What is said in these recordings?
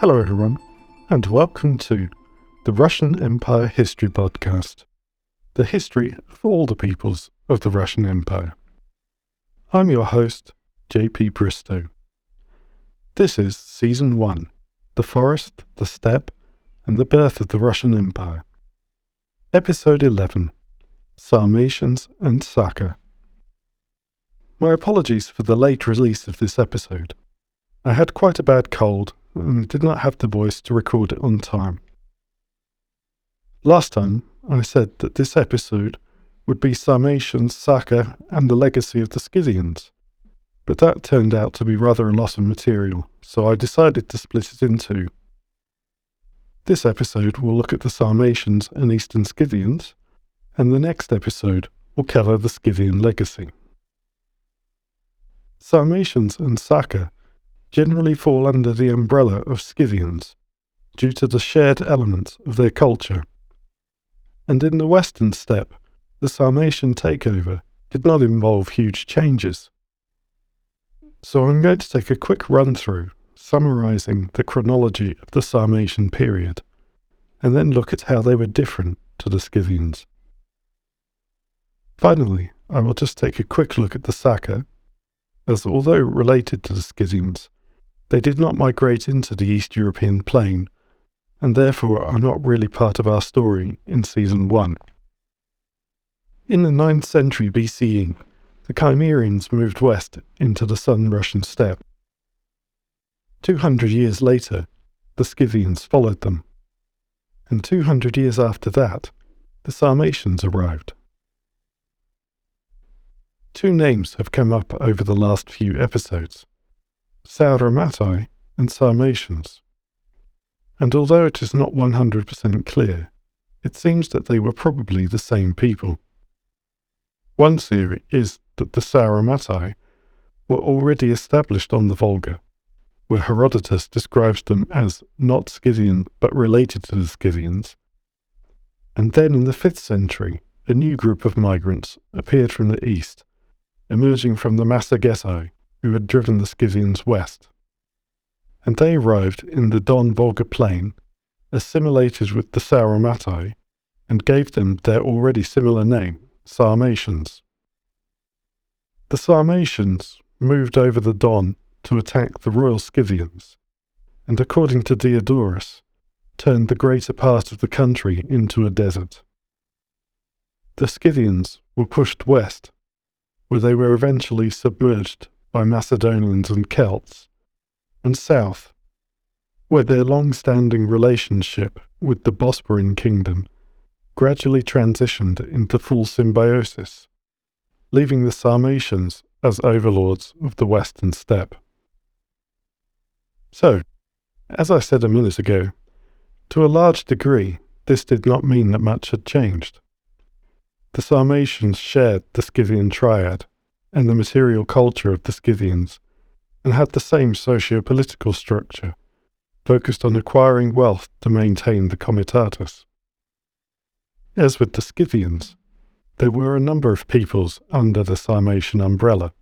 Hello, everyone, and welcome to the Russian Empire History Podcast, the history of all the peoples of the Russian Empire. I'm your host, JP Bristow. This is Season 1 The Forest, the Steppe, and the Birth of the Russian Empire. Episode 11 Sarmatians and Saka. My apologies for the late release of this episode. I had quite a bad cold and did not have the voice to record it on time. Last time, I said that this episode would be Sarmatians, Saka, and the legacy of the Scythians, but that turned out to be rather a lot of material, so I decided to split it in two. This episode will look at the Sarmatians and Eastern Scythians, and the next episode will cover the Scythian legacy. Sarmatians and Saka generally fall under the umbrella of Scythians due to the shared elements of their culture. And in the western steppe, the Sarmatian takeover did not involve huge changes. So I'm going to take a quick run through, summarizing the chronology of the Sarmatian period, and then look at how they were different to the Scythians. Finally, I will just take a quick look at the Saka as although related to the Scythians, they did not migrate into the East European plain, and therefore are not really part of our story in Season 1. In the 9th century BCE, the Cimmerians moved west into the southern Russian steppe. 200 years later, the Scythians followed them, and 200 years after that, the Sarmatians arrived. Two names have come up over the last few episodes Sauromatae and Sarmatians. And although it is not 100% clear, it seems that they were probably the same people. One theory is that the Sauromatae were already established on the Volga, where Herodotus describes them as not Scythian but related to the Scythians. And then in the 5th century, a new group of migrants appeared from the east emerging from the Massagetae, who had driven the Scythians west. And they arrived in the Don Volga plain, assimilated with the Sauromatae, and gave them their already similar name, Sarmatians. The Sarmatians moved over the Don to attack the royal Scythians, and according to Diodorus, turned the greater part of the country into a desert. The Scythians were pushed west where they were eventually submerged by Macedonians and Celts, and south, where their long standing relationship with the Bosporan kingdom gradually transitioned into full symbiosis, leaving the Sarmatians as overlords of the western steppe. So, as I said a minute ago, to a large degree, this did not mean that much had changed. The Sarmatians shared the Scythian triad and the material culture of the Scythians, and had the same socio-political structure, focused on acquiring wealth to maintain the comitatus. As with the Scythians, there were a number of peoples under the Sarmatian umbrella.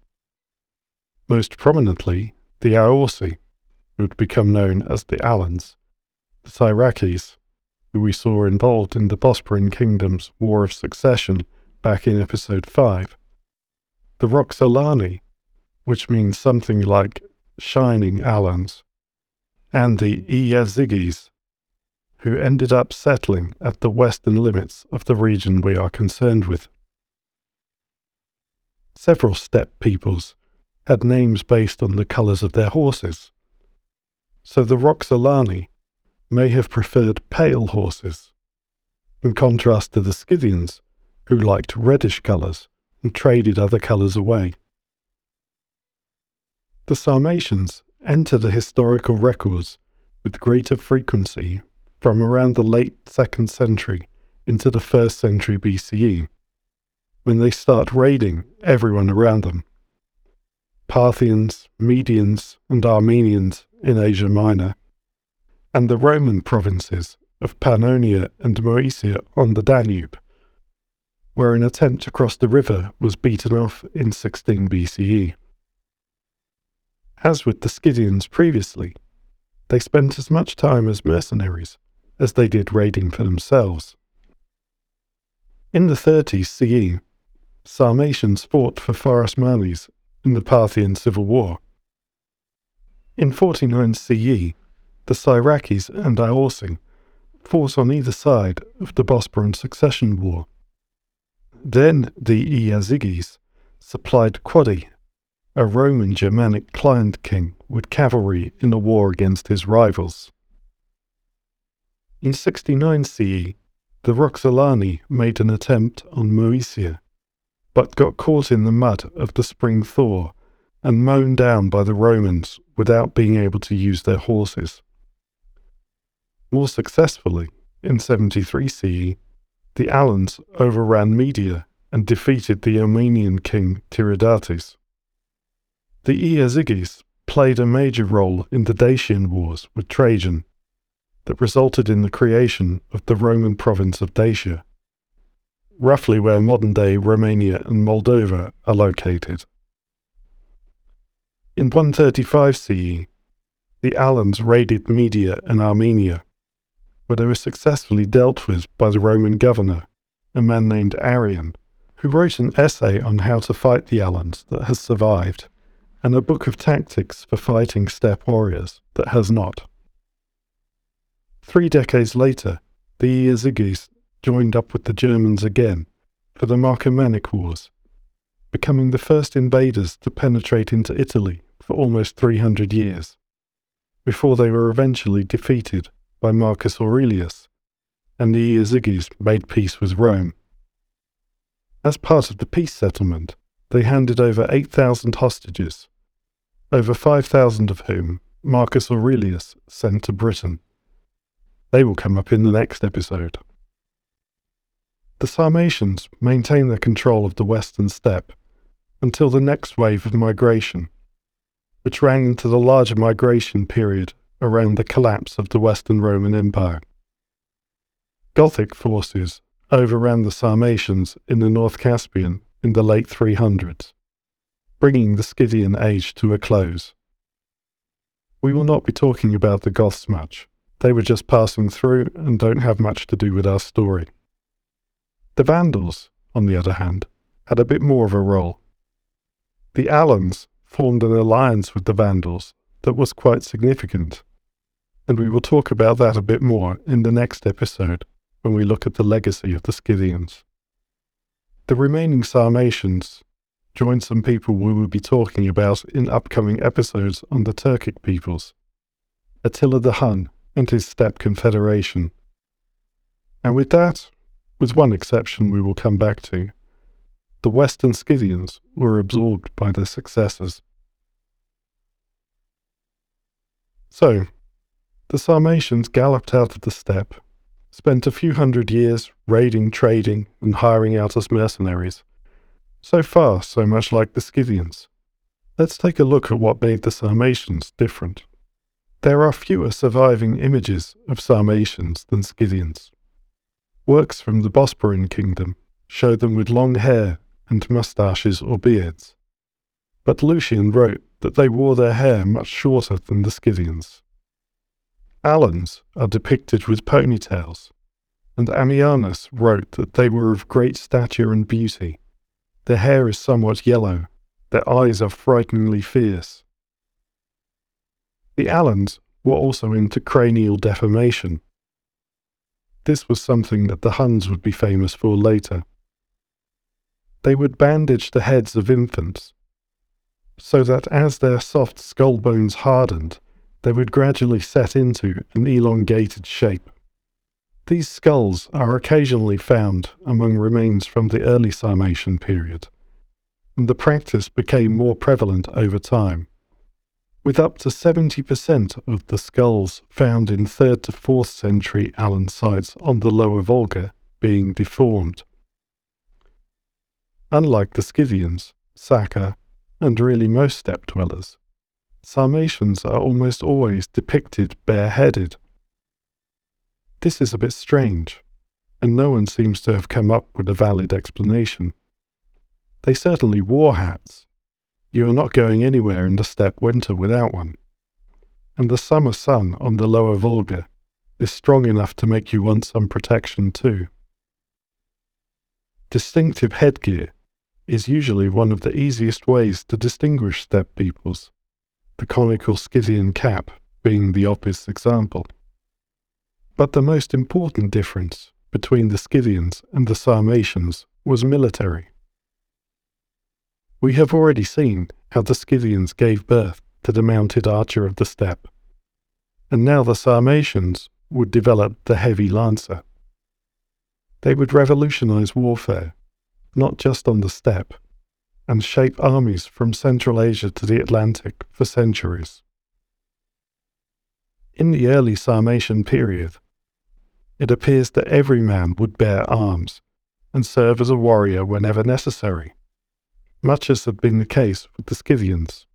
Most prominently, the Aorsi, who would become known as the Alans, the Syraces, who we saw involved in the Bosporan Kingdom's War of Succession back in episode 5, the Roxolani, which means something like shining Alans, and the Iazyges, who ended up settling at the western limits of the region we are concerned with. Several steppe peoples had names based on the colours of their horses, so the Roxolani may have preferred pale horses, in contrast to the Scythians, who liked reddish colours and traded other colours away. The Sarmatians enter the historical records with greater frequency from around the late 2nd century into the 1st century BCE, when they start raiding everyone around them. Parthians, Medians, and Armenians in Asia Minor, and the Roman provinces of Pannonia and Moesia on the Danube, where an attempt to cross the river was beaten off in 16 BCE. As with the Scythians previously, they spent as much time as mercenaries as they did raiding for themselves. In the 30s CE, Sarmatians fought for Pharasmanes in the Parthian Civil War. In 49 CE, the Syraces and Iorsi fought on either side of the Bosporan Succession War. Then the Iazyges supplied Quadi, a Roman Germanic client king, with cavalry in a war against his rivals. In 69 CE, the Roxolani made an attempt on Moesia, but got caught in the mud of the spring thaw and mown down by the Romans without being able to use their horses. More successfully, in 73 CE, the Alans overran Media and defeated the Armenian king Tiridates. The Iazyges played a major role in the Dacian Wars with Trajan that resulted in the creation of the Roman province of Dacia, roughly where modern day Romania and Moldova are located. In 135 CE, the Alans raided Media and Armenia, where they were successfully dealt with by the Roman governor, a man named Arrian, who wrote an essay on how to fight the Alans that has survived, and a book of tactics for fighting steppe warriors that has not. Three decades later, the Iazyges joined up with the Germans again for the Marcomannic Wars, becoming the first invaders to penetrate into Italy for almost 300 years, before they were eventually defeated by Marcus Aurelius, and the Iazyges made peace with Rome. As part of the peace settlement, they handed over 8,000 hostages, over 5,000 of whom Marcus Aurelius sent to Britain. They will come up in the next episode. The Sarmatians maintained their control of the western steppe until the next wave of migration, which ran into the larger migration period around the collapse of the Western Roman Empire. Gothic forces overran the Sarmatians in the North Caspian in the late 300s, bringing the Scythian age to a close. We will not be talking about the Goths much, they were just passing through and don't have much to do with our story. The Vandals, on the other hand, had a bit more of a role. The Alans formed an alliance with the Vandals that was quite significant, and we will talk about that a bit more in the next episode when we look at the legacy of the Scythians. The remaining Sarmatians join some people we will be talking about in upcoming episodes on the Turkic peoples. Attila the Hun and his steppe confederation. And with that, with one exception we will come back to, the Western Scythians were absorbed by their successors. So, the Sarmatians galloped out of the steppe, spent a few hundred years raiding, trading, and hiring out as mercenaries. So far, so much like the Scythians. Let's take a look at what made the Sarmatians different. There are fewer surviving images of Sarmatians than Scythians. Works from the Bosporan kingdom show them with long hair and moustaches or beards. But Lucian wrote that they wore their hair much shorter than the Scythians. Alans are depicted with ponytails, and Ammianus wrote that they were of great stature and beauty. Their hair is somewhat yellow, their eyes are frighteningly fierce, the Alans were also into cranial deformation. This was something that the Huns would be famous for later. They would bandage the heads of infants, so that as their soft skull bones hardened, they would gradually set into an elongated shape. These skulls are occasionally found among remains from the early Sarmatian period, and the practice became more prevalent over time with up to 70% of the skulls found in 3rd to 4th century Alan sites on the Lower Volga being deformed. Unlike the Scythians, Saka, and really most steppe dwellers, Sarmatians are almost always depicted bareheaded. This is a bit strange, and no one seems to have come up with a valid explanation. They certainly wore hats, you are not going anywhere in the steppe winter without one. and the summer sun on the lower Volga is strong enough to make you want some protection too. Distinctive headgear is usually one of the easiest ways to distinguish steppe peoples, the conical Scythian cap being the obvious example. But the most important difference between the Scythians and the Sarmatians was military. We have already seen how the Scythians gave birth to the mounted archer of the steppe, and now the Sarmatians would develop the heavy lancer. They would revolutionize warfare, not just on the steppe, and shape armies from Central Asia to the Atlantic for centuries. In the early Sarmatian period, it appears that every man would bear arms and serve as a warrior whenever necessary, much as had been the case with the Scythians.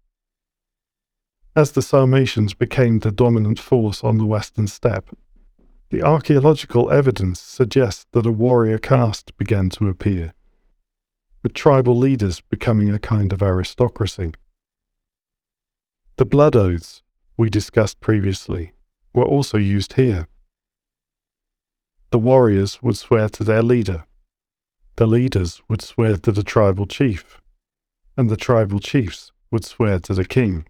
As the Sarmatians became the dominant force on the western steppe, the archaeological evidence suggests that a warrior caste began to appear, with tribal leaders becoming a kind of aristocracy. The blood oaths we discussed previously were also used here. The warriors would swear to their leader, the leaders would swear to the tribal chief, and the tribal chiefs would swear to the king.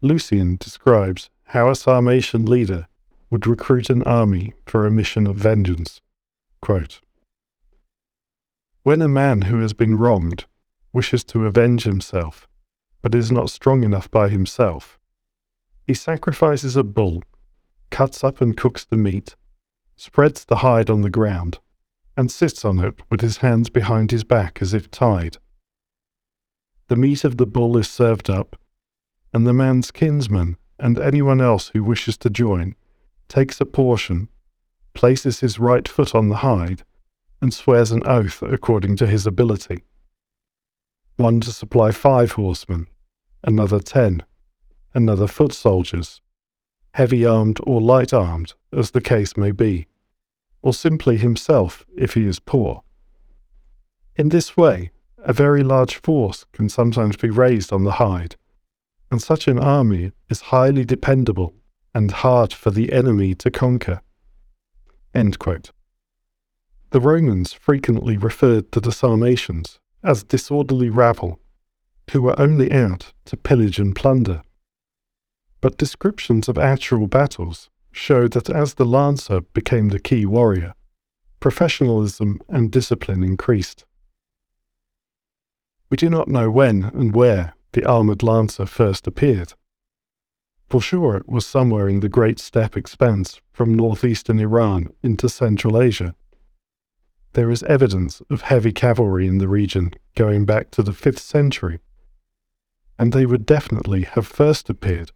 Lucian describes how a Sarmatian leader would recruit an army for a mission of vengeance. Quote, when a man who has been wronged wishes to avenge himself, but is not strong enough by himself, he sacrifices a bull, cuts up and cooks the meat, spreads the hide on the ground, and sits on it with his hands behind his back as if tied. The meat of the bull is served up, and the man's kinsman and anyone else who wishes to join takes a portion, places his right foot on the hide, and swears an oath according to his ability. One to supply five horsemen, another ten, another foot soldiers, heavy armed or light armed, as the case may be, or simply himself if he is poor. In this way, a very large force can sometimes be raised on the hide, and such an army is highly dependable and hard for the enemy to conquer. The Romans frequently referred to the Sarmatians as disorderly rabble, who were only out to pillage and plunder. But descriptions of actual battles show that as the lancer became the key warrior, professionalism and discipline increased. We do not know when and where the armoured lancer first appeared, for sure, it was somewhere in the great steppe expanse from northeastern Iran into Central Asia. There is evidence of heavy cavalry in the region going back to the 5th century, and they would definitely have first appeared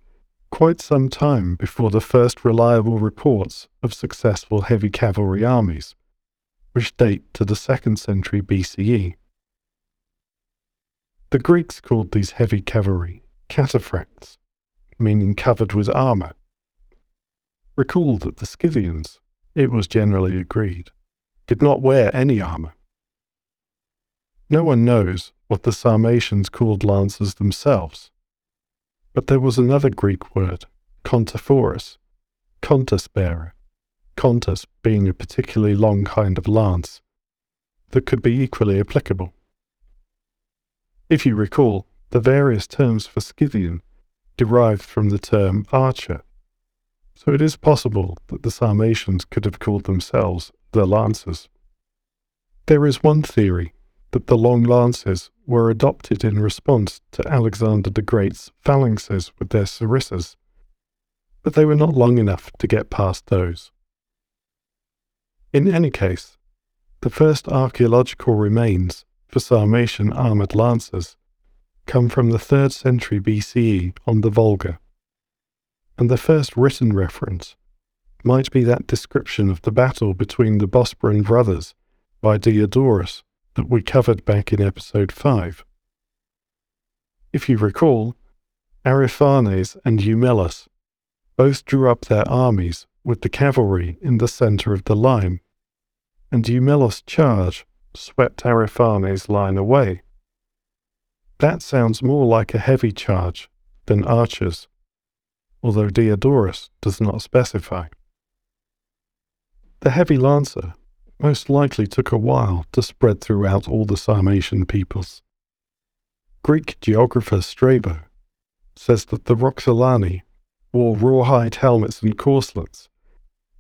quite some time before the first reliable reports of successful heavy cavalry armies, which date to the 2nd century BCE. The Greeks called these heavy cavalry cataphracts, meaning covered with armour. Recall that the Scythians, it was generally agreed, did not wear any armour. No one knows what the Sarmatians called lancers themselves, but there was another Greek word, kontophorus, contus bearer, contus being a particularly long kind of lance, that could be equally applicable. If you recall, the various terms for Scythian derived from the term archer. So it is possible that the Sarmatians could have called themselves the Lancers. There is one theory that the long lances were adopted in response to Alexander the Great's phalanxes with their sarissas, but they were not long enough to get past those. In any case, the first archaeological remains for Sarmatian armoured lancers come from the 3rd century BCE on the Volga, and the first written reference might be that description of the battle between the Bosporan brothers by Diodorus that we covered back in episode 5. If you recall, Ariphanes and Eumelus both drew up their armies with the cavalry in the centre of the line, and Eumelus' charge swept Ariphanes' line away. That sounds more like a heavy charge than archers, although Diodorus does not specify. The heavy lancer most likely took a while to spread throughout all the Sarmatian peoples. Greek geographer Strabo says that the Roxolani wore rawhide helmets and corselets,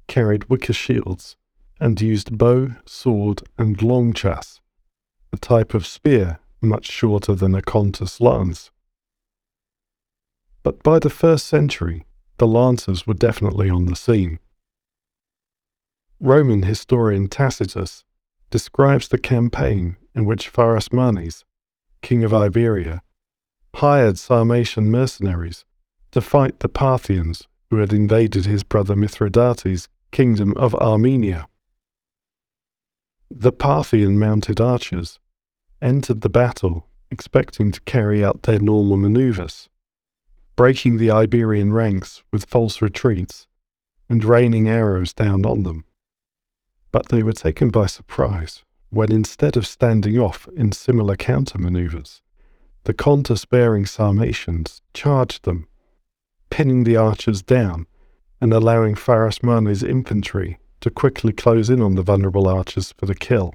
carried wicker shields, and used bow, sword, and long a type of spear much shorter than a contus lance. But by the first century, the lancers were definitely on the scene. Roman historian Tacitus describes the campaign in which Pharasmanes, king of Iberia, hired Sarmatian mercenaries to fight the Parthians who had invaded his brother Mithridates' kingdom of Armenia. The Parthian mounted archers entered the battle expecting to carry out their normal maneuvers, breaking the Iberian ranks with false retreats and raining arrows down on them. But they were taken by surprise when instead of standing off in similar counter maneuvers, the Contus bearing Sarmatians charged them, pinning the archers down and allowing Pharasmanes' infantry to quickly close in on the vulnerable archers for the kill.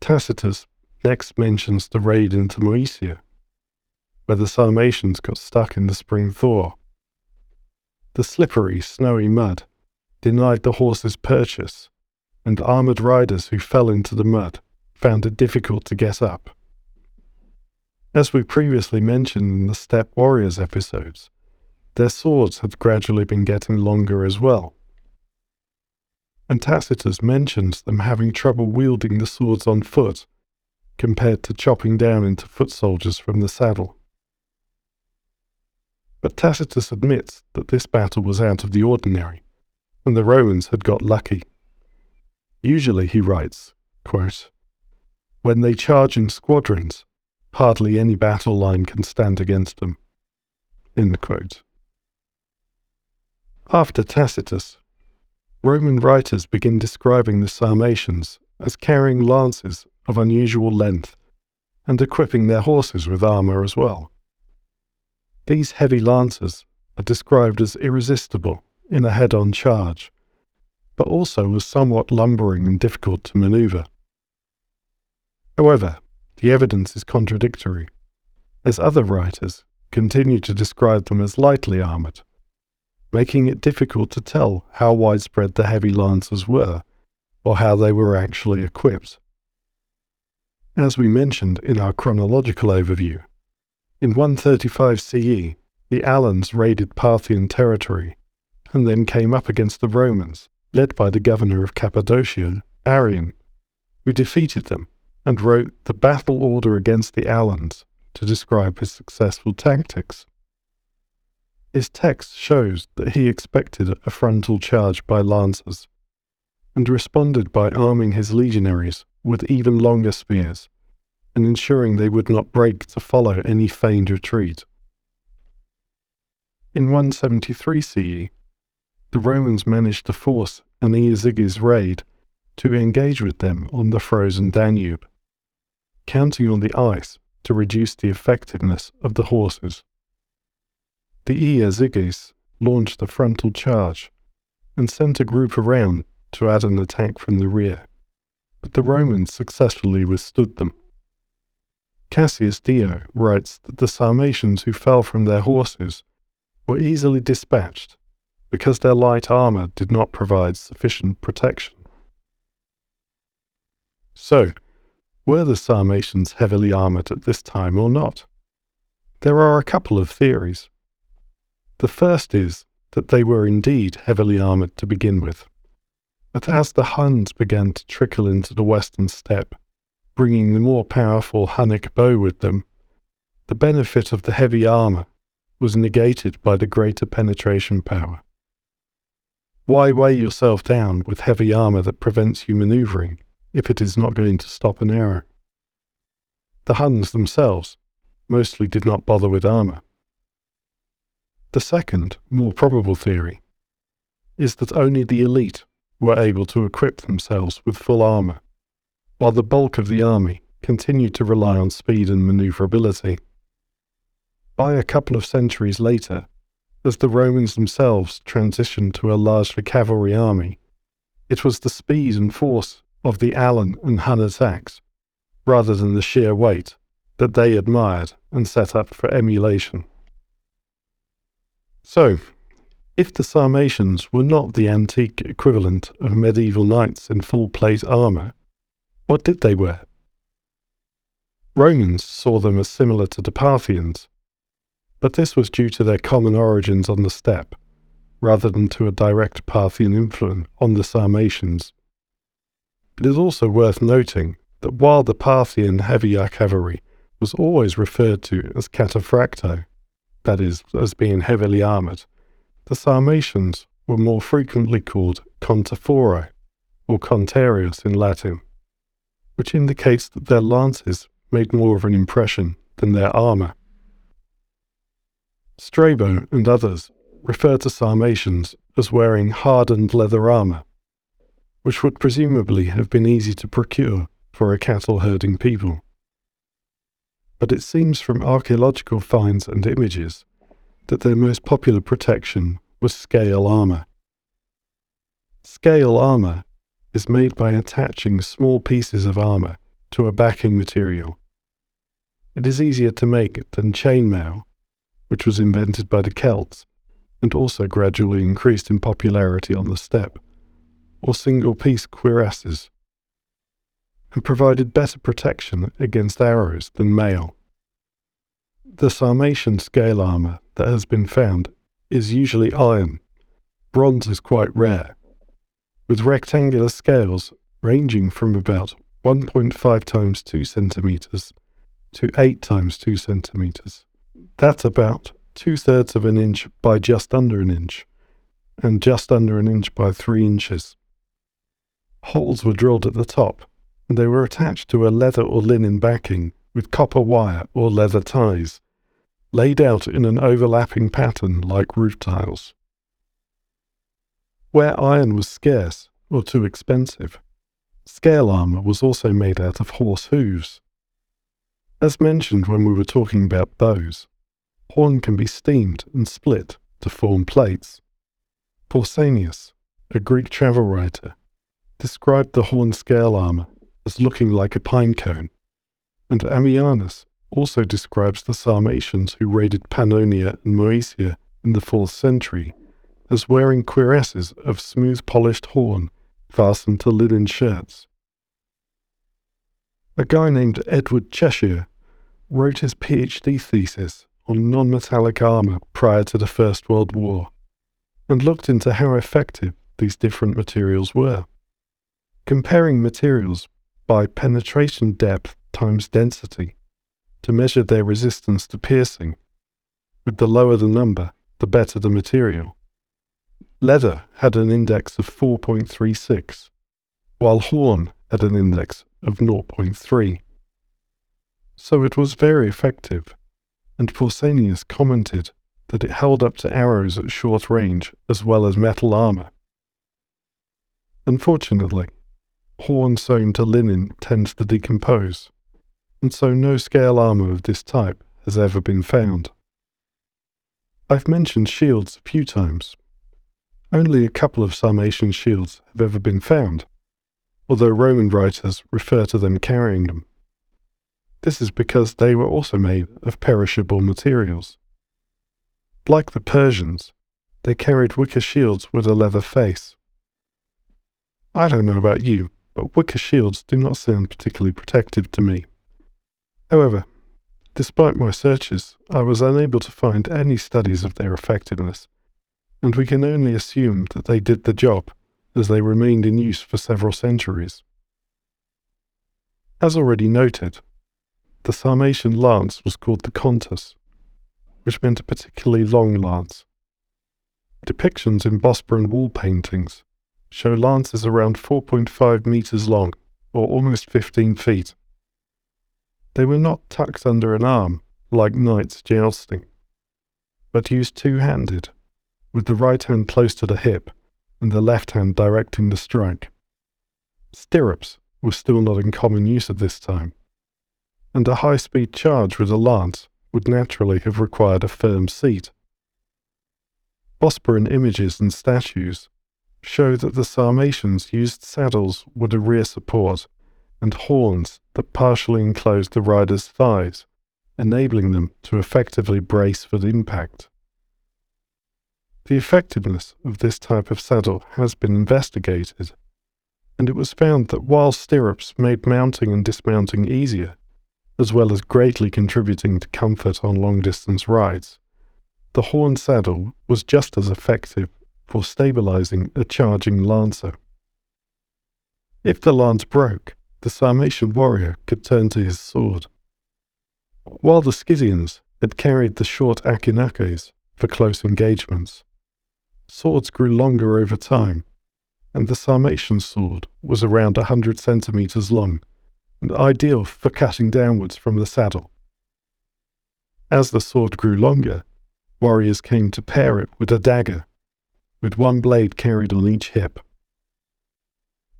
Tacitus next mentions the raid into Moesia, where the Sarmatians got stuck in the spring thaw. The slippery, snowy mud denied the horses purchase, and armoured riders who fell into the mud found it difficult to get up. As we previously mentioned in the Steppe Warriors episodes, their swords had gradually been getting longer as well. And Tacitus mentions them having trouble wielding the swords on foot, compared to chopping down into foot soldiers from the saddle. But Tacitus admits that this battle was out of the ordinary, and the Romans had got lucky. Usually, he writes, quote, When they charge in squadrons, hardly any battle line can stand against them. After Tacitus, Roman writers begin describing the Sarmatians as carrying lances of unusual length and equipping their horses with armour as well. These heavy lances are described as irresistible in a head on charge, but also as somewhat lumbering and difficult to manoeuvre. However, the evidence is contradictory, as other writers continue to describe them as lightly armoured, making it difficult to tell how widespread the heavy lancers were or how they were actually equipped. As we mentioned in our chronological overview, in 135 CE, the Alans raided Parthian territory and then came up against the Romans, led by the governor of Cappadocia, Arrian, who defeated them and wrote the battle order against the Alans to describe his successful tactics. His text shows that he expected a frontal charge by lancers and responded by arming his legionaries with even longer spears and ensuring they would not break to follow any feigned retreat. In 173 CE, the Romans managed to force an Iazyges raid to engage with them on the frozen Danube, counting on the ice to reduce the effectiveness of the horses. The Iazyges launched a frontal charge and sent a group around to add an attack from the rear, but the Romans successfully withstood them. Cassius Dio writes that the Sarmatians who fell from their horses were easily dispatched because their light armour did not provide sufficient protection. So, were the Sarmatians heavily armoured at this time or not? There are a couple of theories. The first is that they were indeed heavily armoured to begin with. But as the Huns began to trickle into the western steppe, bringing the more powerful Hunnic bow with them, the benefit of the heavy armour was negated by the greater penetration power. Why weigh yourself down with heavy armour that prevents you manoeuvring if it is not going to stop an arrow? The Huns themselves mostly did not bother with armour. The second, more probable theory is that only the elite were able to equip themselves with full armour, while the bulk of the army continued to rely on speed and manoeuvrability. by a couple of centuries later, as the Romans themselves transitioned to a largely cavalry army, it was the speed and force of the Alan and Hun attacks, rather than the sheer weight, that they admired and set up for emulation. So, if the Sarmatians were not the antique equivalent of medieval knights in full plate armour, what did they wear? Romans saw them as similar to the Parthians, but this was due to their common origins on the steppe, rather than to a direct Parthian influence on the Sarmatians. It is also worth noting that while the Parthian heavy cavalry was always referred to as cataphracto, that is, as being heavily armoured, the Sarmatians were more frequently called contaphoro, or contarius in Latin, which indicates that their lances made more of an impression than their armour. Strabo and others refer to Sarmatians as wearing hardened leather armour, which would presumably have been easy to procure for a cattle herding people. But it seems from archaeological finds and images that their most popular protection was scale armour. Scale armour is made by attaching small pieces of armour to a backing material. It is easier to make it than chainmail, which was invented by the Celts and also gradually increased in popularity on the steppe, or single piece cuirasses, and provided better protection against arrows than mail. The Sarmatian scale armour that has been found is usually iron. Bronze is quite rare, with rectangular scales ranging from about 1.5 times 2 centimeters to 8 times 2 centimeters. That's about two thirds of an inch by just under an inch, and just under an inch by 3 inches. Holes were drilled at the top, and they were attached to a leather or linen backing with copper wire or leather ties laid out in an overlapping pattern like roof tiles. Where iron was scarce or too expensive, scale armour was also made out of horse hooves. As mentioned when we were talking about bows, horn can be steamed and split to form plates. Pausanias, a Greek travel writer, described the horn scale armour as looking like a pine cone, and Ammianus also describes the Sarmatians who raided Pannonia and Moesia in the 4th century as wearing cuirasses of smooth polished horn fastened to linen shirts. A guy named Edward Cheshire wrote his PhD thesis on non metallic armour prior to the First World War and looked into how effective these different materials were. Comparing materials by penetration depth times density to measure their resistance to piercing. With the lower the number, the better the material. Leather had an index of 4.36, while horn had an index of 0.3. So it was very effective, and Pausanias commented that it held up to arrows at short range as well as metal armor. Unfortunately, horn sewn to linen tends to decompose, and so no scale armour of this type has ever been found. I've mentioned shields a few times. Only a couple of Sarmatian shields have ever been found, although Roman writers refer to them carrying them. This is because they were also made of perishable materials. Like the Persians, they carried wicker shields with a leather face. I don't know about you, but wicker shields do not sound particularly protective to me. However, despite my searches, I was unable to find any studies of their effectiveness, and we can only assume that they did the job, as they remained in use for several centuries. As already noted, the Sarmatian lance was called the contus, which meant a particularly long lance. Depictions in Bosporan wall paintings show lances around 4.5 meters long, or almost 15 feet. They were not tucked under an arm, like knights jousting, but used two handed, with the right hand close to the hip and the left hand directing the strike. Stirrups were still not in common use at this time, and a high speed charge with a lance would naturally have required a firm seat. Bosporan images and statues show that the Sarmatians used saddles with a rear support and horns that partially enclosed the rider's thighs, enabling them to effectively brace for the impact. The effectiveness of this type of saddle has been investigated, and it was found that while stirrups made mounting and dismounting easier, as well as greatly contributing to comfort on long distance rides, the horn saddle was just as effective for stabilizing a charging lancer. If the lance broke, the Sarmatian warrior could turn to his sword. While the Scythians had carried the short akinakes for close engagements, swords grew longer over time, and the Sarmatian sword was around a hundred centimeters long and ideal for cutting downwards from the saddle. As the sword grew longer, warriors came to pair it with a dagger, with one blade carried on each hip.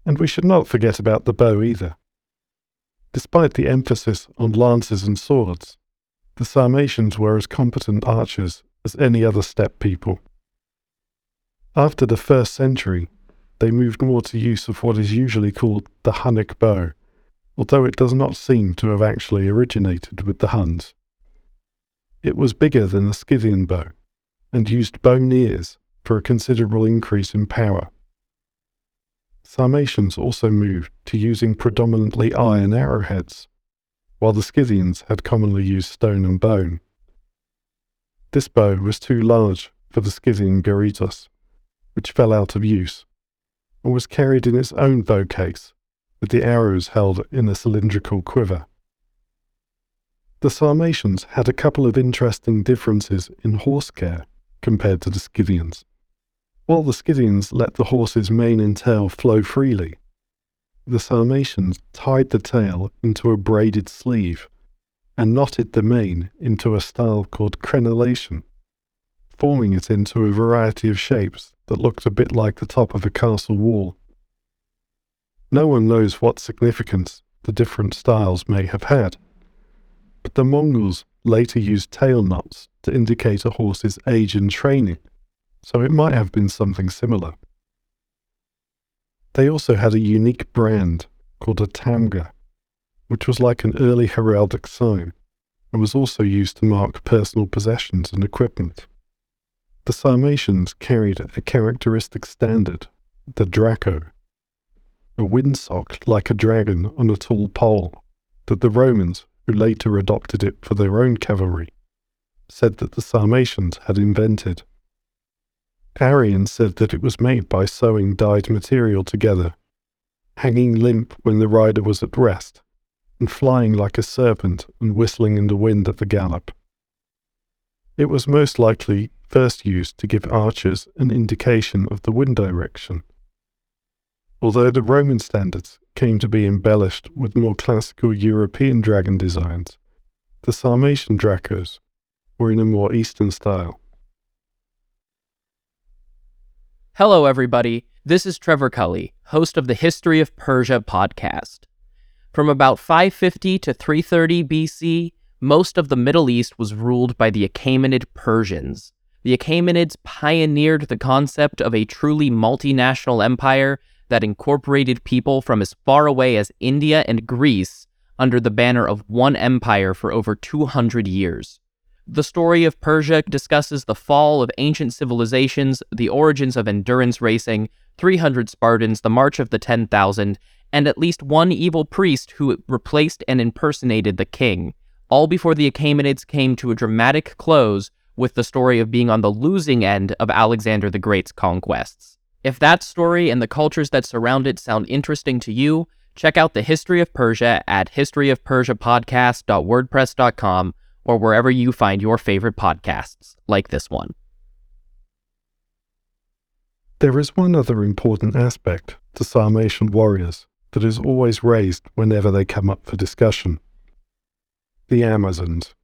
And we should not forget about the bow either. Despite the emphasis on lances and swords, the Sarmatians were as competent archers as any other steppe people. After the first century, they moved more to use of what is usually called the Hunnic bow, although it does not seem to have actually originated with the Huns. It was bigger than the Scythian bow, and used bone ears for a considerable increase in power. Sarmatians also moved to using predominantly iron arrowheads, while the Scythians had commonly used stone and bone. This bow was too large for the Scythian gorytos, which fell out of use, and was carried in its own bow case, with the arrows held in a cylindrical quiver. The Sarmatians had a couple of interesting differences in horse care compared to the Scythians. While the Scythians let the horse's mane and tail flow freely, the Sarmatians tied the tail into a braided sleeve and knotted the mane into a style called crenellation, forming it into a variety of shapes that looked a bit like the top of a castle wall. No one knows what significance the different styles may have had, but the Mongols later used tail knots to indicate a horse's age and training so it might have been something similar. They also had a unique brand called a tamga, which was like an early heraldic sign and was also used to mark personal possessions and equipment. The Sarmatians carried a characteristic standard, the Draco, a windsock like a dragon on a tall pole that the Romans, who later adopted it for their own cavalry, said that the Sarmatians had invented. Arrian said that it was made by sewing dyed material together, hanging limp when the rider was at rest, and flying like a serpent and whistling in the wind at the gallop. It was most likely first used to give archers an indication of the wind direction. Although the Roman standards came to be embellished with more classical European dragon designs, the Sarmatian Dracos were in a more Eastern style. Hello, everybody. This is Trevor Culley, host of the History of Persia podcast. From about 550 to 330 BC, most of the Middle East was ruled by the Achaemenid Persians. The Achaemenids pioneered the concept of a truly multinational empire that incorporated people from as far away as India and Greece under the banner of one empire for over 200 years. The story of Persia discusses the fall of ancient civilizations, the origins of endurance racing, 300 Spartans, the March of the 10,000, and at least one evil priest who replaced and impersonated the king, all before the Achaemenids came to a dramatic close with the story of being on the losing end of Alexander the Great's conquests. If that story and the cultures that surround it sound interesting to you, check out the History of Persia at historyofpersiapodcast.wordpress.com or wherever you find your favorite podcasts, like this one. There is one other important aspect to Sarmatian warriors that is always raised whenever they come up for discussion the Amazons.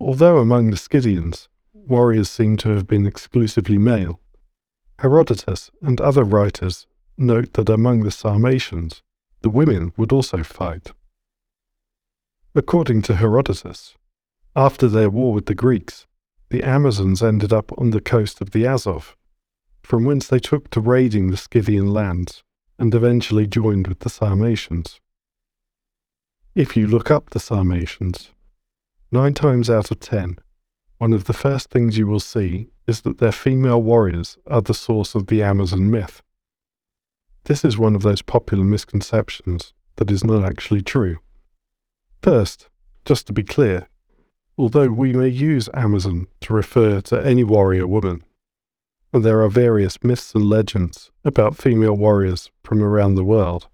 Although among the Scythians, warriors seem to have been exclusively male, Herodotus and other writers note that among the Sarmatians, the women would also fight. According to Herodotus, after their war with the Greeks, the Amazons ended up on the coast of the Azov, from whence they took to raiding the Scythian lands and eventually joined with the Sarmatians. If you look up the Sarmatians, nine times out of ten, one of the first things you will see is that their female warriors are the source of the Amazon myth. This is one of those popular misconceptions that is not actually true. First, just to be clear, although we may use Amazon to refer to any warrior woman, and there are various myths and legends about female warriors from around the world,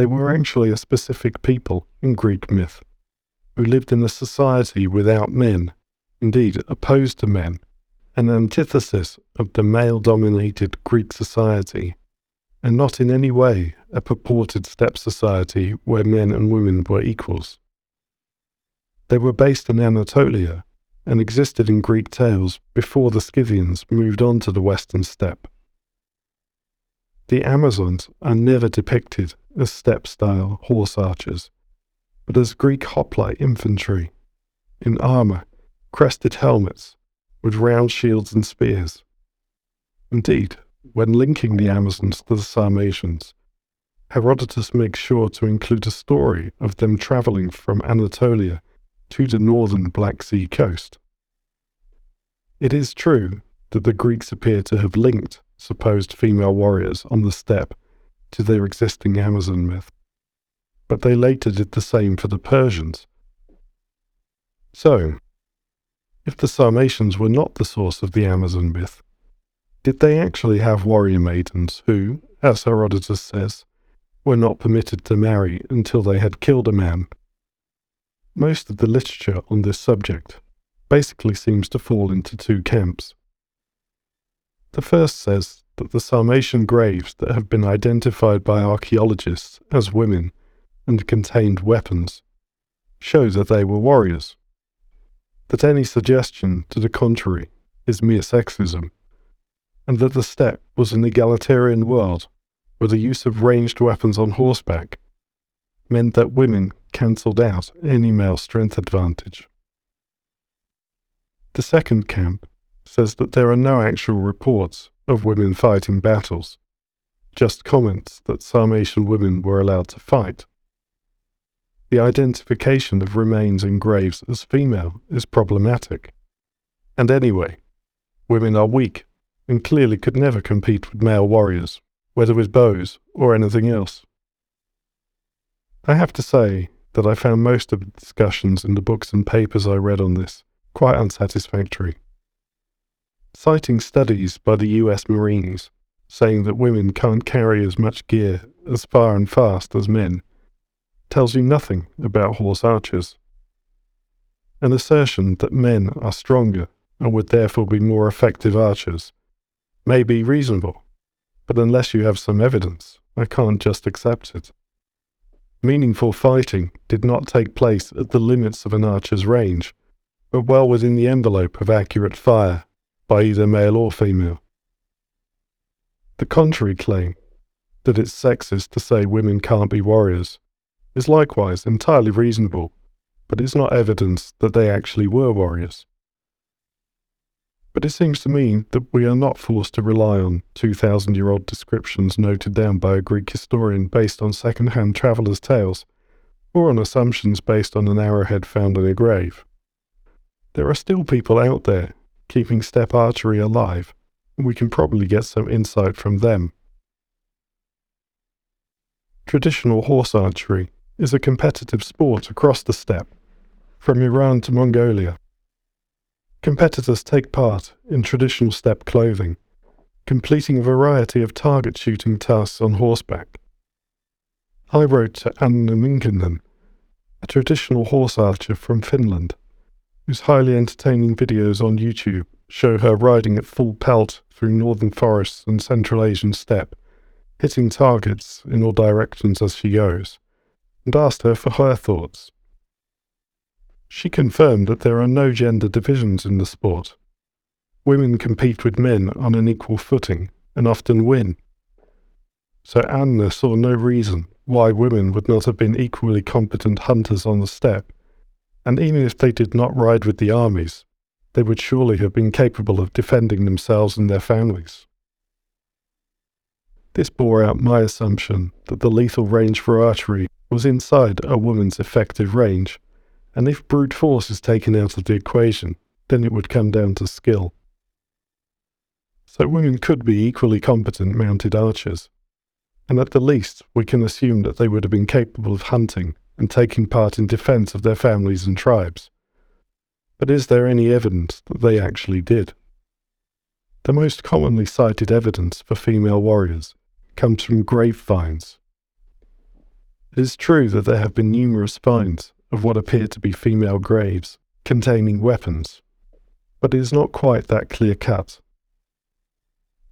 they were actually a specific people in Greek myth who lived in a society without men, indeed opposed to men, an antithesis of the male dominated Greek society, and not in any way a purported steppe society where men and women were equals. They were based in Anatolia and existed in Greek tales before the Scythians moved on to the western steppe. The Amazons are never depicted as steppe style horse archers, but as Greek hoplite infantry, in armour, crested helmets, with round shields and spears. Indeed, when linking the Amazons to the Sarmatians, Herodotus makes sure to include a story of them travelling from Anatolia to the northern Black Sea coast. It is true that the Greeks appear to have linked supposed female warriors on the steppe to their existing Amazon myth, but they later did the same for the Persians. So, if the Sarmatians were not the source of the Amazon myth, did they actually have warrior maidens who, as Herodotus says, were not permitted to marry until they had killed a man most of the literature on this subject basically seems to fall into two camps. The first says that the Sarmatian graves that have been identified by archaeologists as women and contained weapons show that they were warriors. That any suggestion to the contrary is mere sexism, and that the steppe was an egalitarian world where the use of ranged weapons on horseback meant that women cancelled out any male strength advantage. The second camp says that there are no actual reports of women fighting battles, just comments that Sarmatian women were allowed to fight. The identification of remains in graves as female is problematic. And anyway, women are weak and clearly could never compete with male warriors, whether with bows or anything else. I have to say that I found most of the discussions in the books and papers I read on this quite unsatisfactory. Citing studies by the US Marines saying that women can't carry as much gear as far and fast as men tells you nothing about horse archers. An assertion that men are stronger and would therefore be more effective archers may be reasonable, but unless you have some evidence, I can't just accept it. Meaningful fighting did not take place at the limits of an archer's range, but well within the envelope of accurate fire by either male or female. The contrary claim, that it's sexist to say women can't be warriors, is likewise entirely reasonable, but it's not evidence that they actually were warriors. But it seems to me that we are not forced to rely on 2,000 year old descriptions noted down by a Greek historian based on second hand travellers' tales, or on assumptions based on an arrowhead found in a grave. There are still people out there keeping steppe archery alive, we can probably get some insight from them. Traditional horse archery is a competitive sport across the steppe, from Iran to Mongolia. Competitors take part in traditional steppe clothing, completing a variety of target shooting tasks on horseback. I wrote to Anna Minkinen, a traditional horse archer from Finland, whose highly entertaining videos on YouTube show her riding at full pelt through northern forests and Central Asian steppe, hitting targets in all directions as she goes, and asked her for her thoughts. She confirmed that there are no gender divisions in the sport. Women compete with men on an equal footing and often win. so Anna saw no reason why women would not have been equally competent hunters on the steppe, and even if they did not ride with the armies, they would surely have been capable of defending themselves and their families. This bore out my assumption that the lethal range for archery was inside a woman's effective range, and if brute force is taken out of the equation, then it would come down to skill. So women could be equally competent mounted archers, and at the least we can assume that they would have been capable of hunting and taking part in defense of their families and tribes. But is there any evidence that they actually did? The most commonly cited evidence for female warriors comes from grave finds. It is true that there have been numerous finds of what appear to be female graves containing weapons, but it is not quite that clear cut.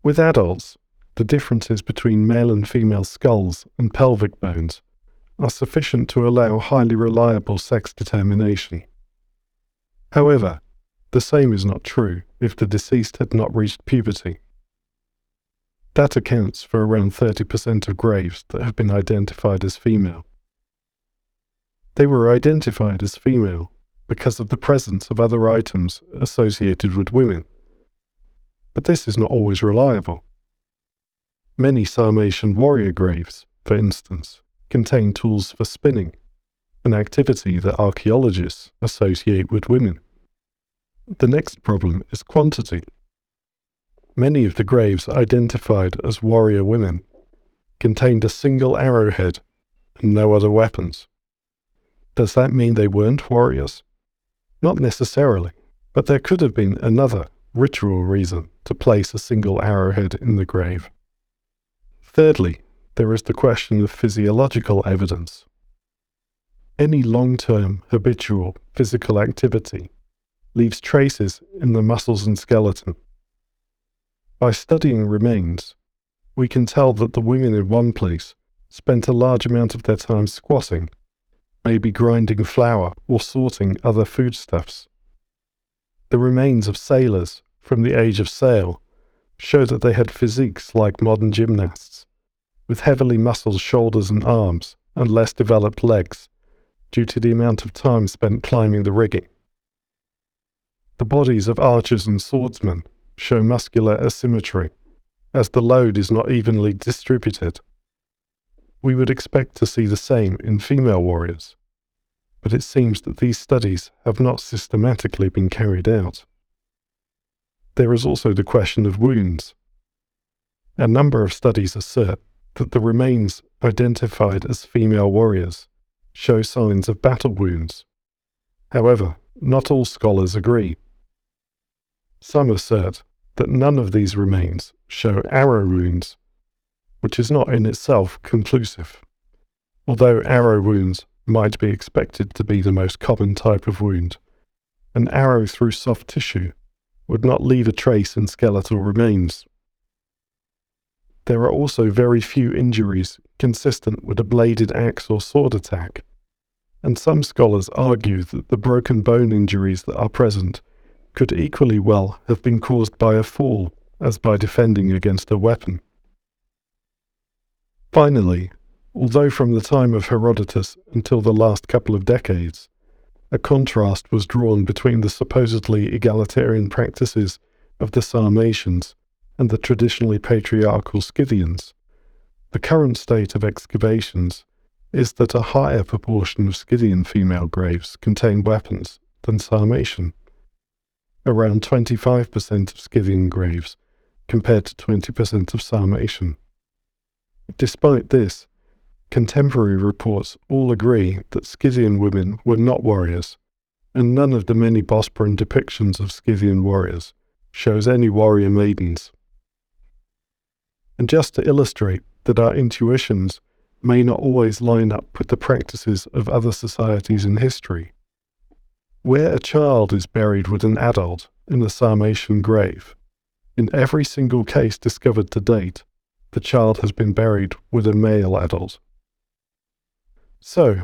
With adults, the differences between male and female skulls and pelvic bones are sufficient to allow highly reliable sex determination. However, the same is not true if the deceased had not reached puberty. That accounts for around 30% of graves that have been identified as female. They were identified as female because of the presence of other items associated with women. But this is not always reliable. Many Sarmatian warrior graves, for instance, contain tools for spinning, an activity that archaeologists associate with women. The next problem is quantity. Many of the graves identified as warrior women contained a single arrowhead and no other weapons. Does that mean they weren't warriors? Not necessarily, but there could have been another ritual reason to place a single arrowhead in the grave. Thirdly, there is the question of physiological evidence. Any long term, habitual physical activity leaves traces in the muscles and skeleton. By studying remains, we can tell that the women in one place spent a large amount of their time squatting, maybe grinding flour or sorting other foodstuffs. The remains of sailors from the age of sail show that they had physiques like modern gymnasts with heavily muscled shoulders and arms and less developed legs, due to the amount of time spent climbing the rigging. The bodies of archers and swordsmen show muscular asymmetry, as the load is not evenly distributed. We would expect to see the same in female warriors, but it seems that these studies have not systematically been carried out. There is also the question of wounds. A number of studies assert that the remains identified as female warriors show signs of battle wounds. However, not all scholars agree. Some assert that none of these remains show arrow wounds, which is not in itself conclusive, although arrow wounds might be expected to be the most common type of wound. An arrow through soft tissue would not leave a trace in skeletal remains. There are also very few injuries consistent with a bladed axe or sword attack, and some scholars argue that the broken bone injuries that are present could equally well have been caused by a fall as by defending against a weapon. Finally, although from the time of Herodotus until the last couple of decades, a contrast was drawn between the supposedly egalitarian practices of the Sarmatians and the traditionally patriarchal Scythians. The current state of excavations is that a higher proportion of Scythian female graves contain weapons than Sarmatian. Around 25% of Scythian graves compared to 20% of Sarmatian. Despite this, contemporary reports all agree that Scythian women were not warriors, and none of the many Bosporan depictions of Scythian warriors shows any warrior maidens. And just to illustrate that our intuitions may not always line up with the practices of other societies in history, where a child is buried with an adult in a Sarmatian grave, in every single case discovered to date, the child has been buried with a male adult. So,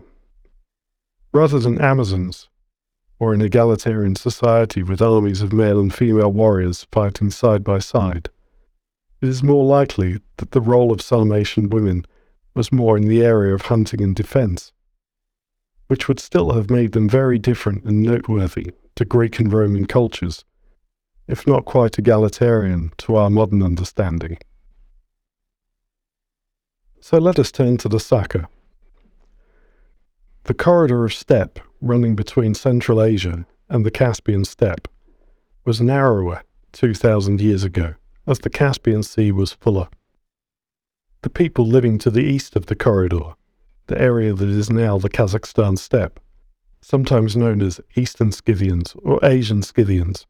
rather than Amazons, or an egalitarian society with armies of male and female warriors fighting side by side, it is more likely that the role of Sarmatian women was more in the area of hunting and defense, which would still have made them very different and noteworthy to Greek and Roman cultures, if not quite egalitarian to our modern understanding. So let us turn to the Saka. The corridor of steppe running between Central Asia and the Caspian steppe was narrower 2,000 years ago, as the Caspian Sea was fuller. The people living to the east of the corridor, the area that is now the Kazakhstan steppe, sometimes known as Eastern Scythians or Asian Scythians,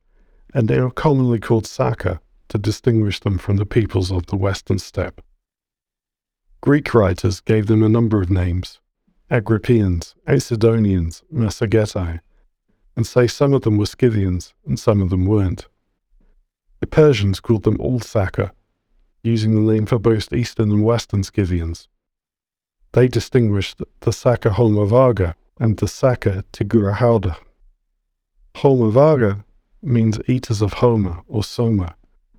and they are commonly called Saka to distinguish them from the peoples of the Western steppe. Greek writers gave them a number of names Argippaeans, Issedonians, Massagetae, and say some of them were Scythians and some of them weren't. The Persians called them all Saka, using the name for both Eastern and Western Scythians. They distinguished the Saka Haumavarga and the Saka Tigraxauda. Haumavarga means eaters of Haoma or Soma,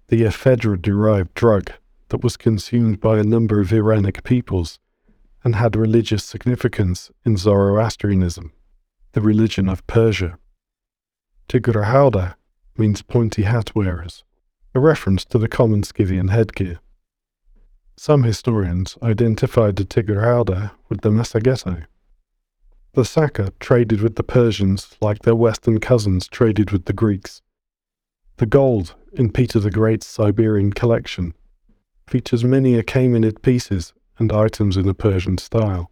the ephedra derived drug that was consumed by a number of Iranic peoples and had religious significance in Zoroastrianism, the religion of Persia. Tigraxauda means pointy hat wearers, a reference to the common Scythian headgear. Some historians identified the Tigraxauda with the Massagetae. The Saka traded with the Persians like their western cousins traded with the Greeks. The gold in Peter the Great's Siberian collection features many Achaemenid pieces and items in the Persian style.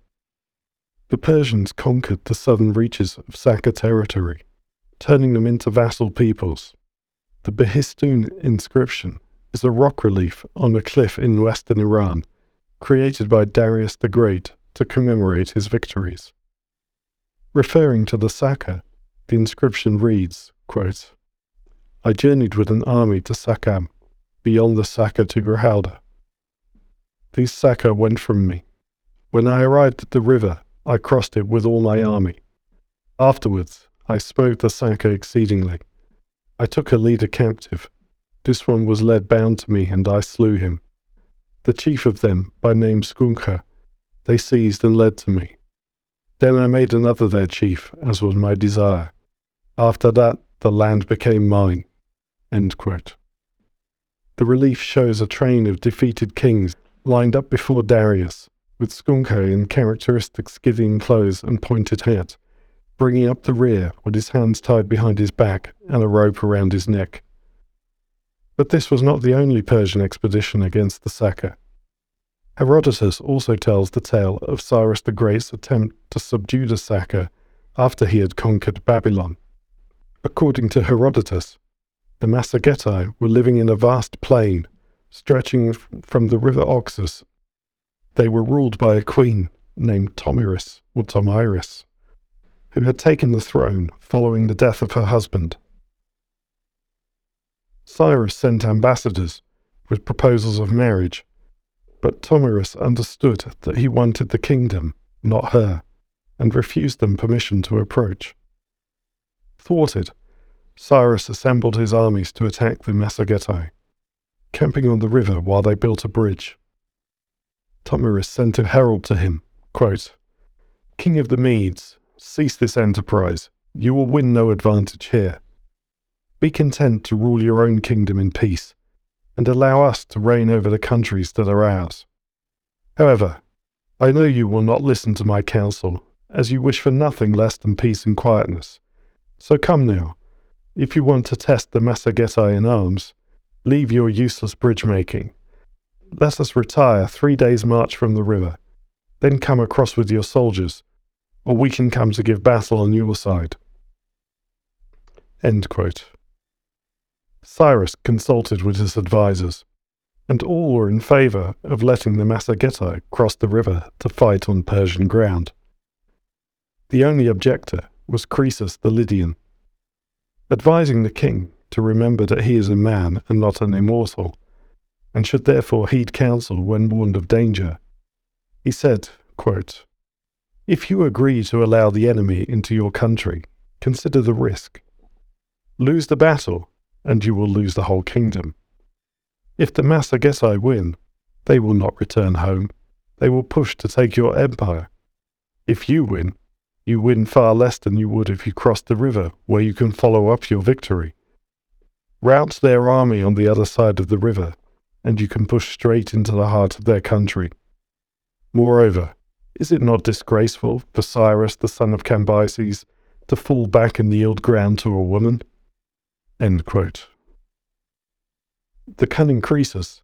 The Persians conquered the southern reaches of Saka territory, turning them into vassal peoples the Behistun inscription is a rock relief on a cliff in western Iran, created by Darius the Great to commemorate his victories. Referring to the Saka, the inscription reads, quote, I journeyed with an army to Sakam, beyond the Saka Tigraxauda. These Saka went from me. When I arrived at the river, I crossed it with all my army. Afterwards, I smote the Saka exceedingly. I took a leader captive. This one was led bound to me, and I slew him. The chief of them, by name Skunkha, they seized and led to me. Then I made another their chief, as was my desire. After that, the land became mine. The relief shows a train of defeated kings lined up before Darius, with Skunkha in characteristic Scythian clothes and pointed hat bringing up the rear with his hands tied behind his back and a rope around his neck. But this was not the only Persian expedition against the Saka. Herodotus also tells the tale of Cyrus the Great's attempt to subdue the Saka after he had conquered Babylon. According to Herodotus, the Massagetae were living in a vast plain stretching from the river Oxus. They were ruled by a queen named Tomyris or Tomiris who had taken the throne following the death of her husband. Cyrus sent ambassadors with proposals of marriage, but Tomyris understood that he wanted the kingdom, not her, and refused them permission to approach. Thwarted, Cyrus assembled his armies to attack the Massagetae, camping on the river while they built a bridge. Tomyris sent a herald to him, quote, King of the Medes, Cease this enterprise. You will win no advantage here. Be content to rule your own kingdom in peace, and allow us to reign over the countries that are ours. However, I know you will not listen to my counsel, as you wish for nothing less than peace and quietness. So come now. If you want to test the Massagetae in arms, leave your useless bridge making. Let us retire three days' march from the river, then come across with your soldiers or we can come to give battle on your side. End quote. Cyrus consulted with his advisers, and all were in favour of letting the Massagetae cross the river to fight on Persian ground. The only objector was Croesus the Lydian. Advising the king to remember that he is a man and not an immortal, and should therefore heed counsel when warned of danger, he said, quote, if you agree to allow the enemy into your country, consider the risk. Lose the battle, and you will lose the whole kingdom. If the Massagetae win, they will not return home. They will push to take your empire. If you win, you win far less than you would if you crossed the river, where you can follow up your victory. Rout their army on the other side of the river, and you can push straight into the heart of their country. Moreover, is it not disgraceful for Cyrus the son of Cambyses to fall back and yield ground to a woman? The cunning Croesus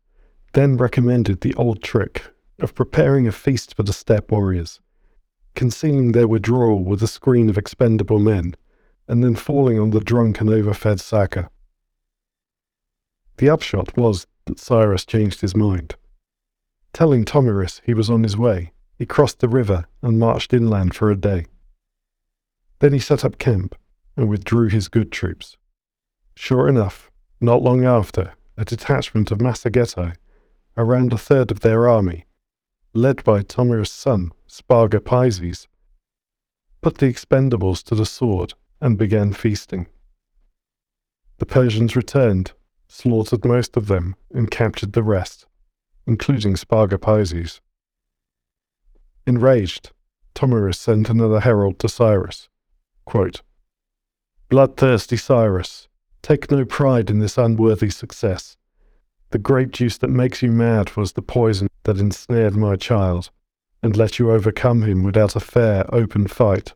then recommended the old trick of preparing a feast for the steppe warriors, concealing their withdrawal with a screen of expendable men, and then falling on the drunk and overfed Saka. The upshot was that Cyrus changed his mind. Telling Tomyris he was on his way, he crossed the river and marched inland for a day. Then he set up camp and withdrew his good troops. Sure enough, not long after, a detachment of Massagetae, around a third of their army, led by Tomyris' son, Spargapises, put the expendables to the sword and began feasting. The Persians returned, slaughtered most of them, and captured the rest, including Spargapises. Enraged, Tomyris sent another herald to Cyrus. Quote, Bloodthirsty Cyrus, take no pride in this unworthy success. The grape juice that makes you mad was the poison that ensnared my child, and let you overcome him without a fair, open fight.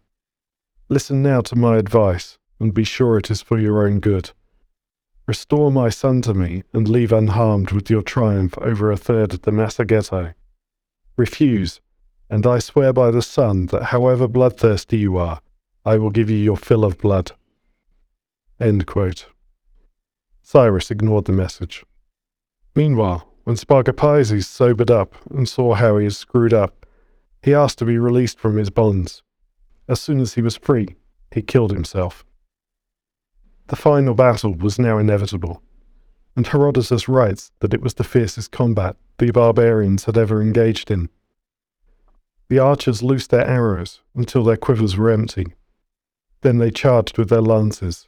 Listen now to my advice, and be sure it is for your own good. Restore my son to me, and leave unharmed with your triumph over a third of the Massagetae. Refuse, and I swear by the sun that however bloodthirsty you are, I will give you your fill of blood. Cyrus ignored the message. Meanwhile, when Spargapises sobered up and saw how he had screwed up, he asked to be released from his bonds. As soon as he was free, he killed himself. The final battle was now inevitable, and Herodotus writes that it was the fiercest combat the barbarians had ever engaged in. The archers loosed their arrows until their quivers were empty. Then they charged with their lances.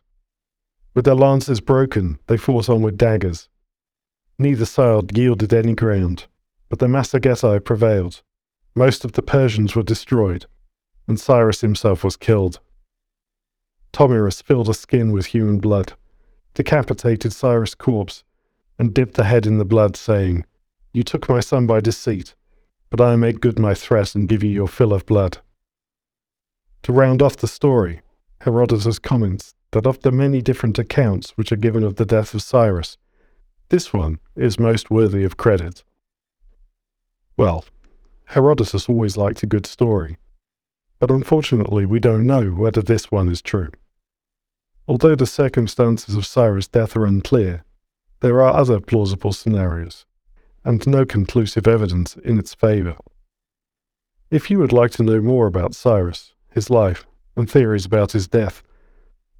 With their lances broken, they fought on with daggers. Neither side yielded any ground, but the Massagetae prevailed. Most of the Persians were destroyed, and Cyrus himself was killed. Tomyris filled a skin with human blood, decapitated Cyrus' corpse, and dipped the head in the blood, saying, You took my son by deceit, but I make good my threat and give you your fill of blood. To round off the story, Herodotus comments that of the many different accounts which are given of the death of Cyrus, this one is most worthy of credit. Well, Herodotus always liked a good story, but unfortunately we don't know whether this one is true. Although the circumstances of Cyrus' death are unclear, there are other plausible scenarios, and no conclusive evidence in its favour. If you would like to know more about Cyrus, his life, and theories about his death,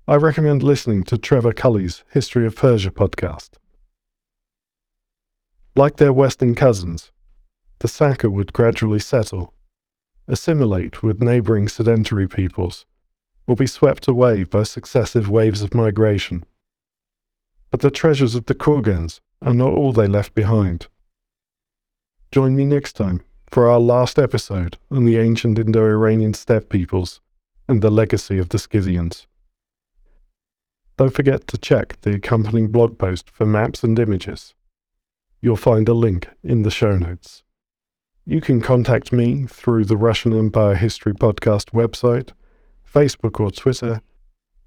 I recommend listening to Trevor Culley's History of Persia podcast. Like their western cousins, the Saka would gradually settle, assimilate with neighboring sedentary peoples, or be swept away by successive waves of migration. But the treasures of the Kurgans are not all they left behind. Join me next time for our last episode on the ancient Indo Iranian steppe peoples and the legacy of the Scythians. Don't forget to check the accompanying blog post for maps and images. You'll find a link in the show notes. You can contact me through the Russian Empire History Podcast website, Facebook or Twitter,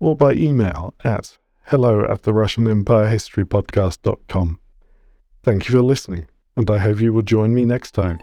or by email at hello at the Russian Empire History Podcast.com. Thank you for listening, and I hope you will join me next time.